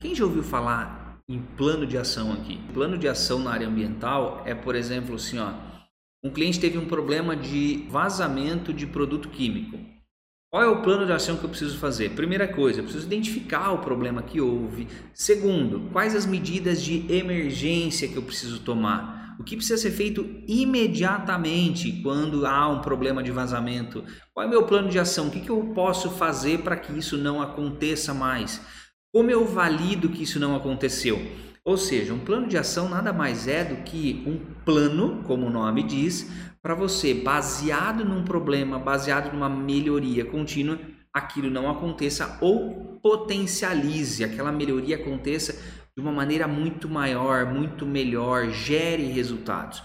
Quem já ouviu falar em plano de ação aqui? Plano de ação na área ambiental é, por exemplo, assim, ó, um cliente teve um problema de vazamento de produto químico. Qual é o plano de ação que eu preciso fazer? Primeira coisa, eu preciso identificar o problema que houve. Segundo, quais as medidas de emergência que eu preciso tomar? O que precisa ser feito imediatamente quando há um problema de vazamento? Qual é o meu plano de ação? O que, que eu posso fazer para que isso não aconteça mais? Como eu valido que isso não aconteceu? Ou seja, um plano de ação nada mais é do que um plano, como o nome diz, para você, baseado num problema, baseado numa melhoria contínua, aquilo não aconteça ou potencialize, aquela melhoria aconteça de uma maneira muito maior, muito melhor, gere resultados.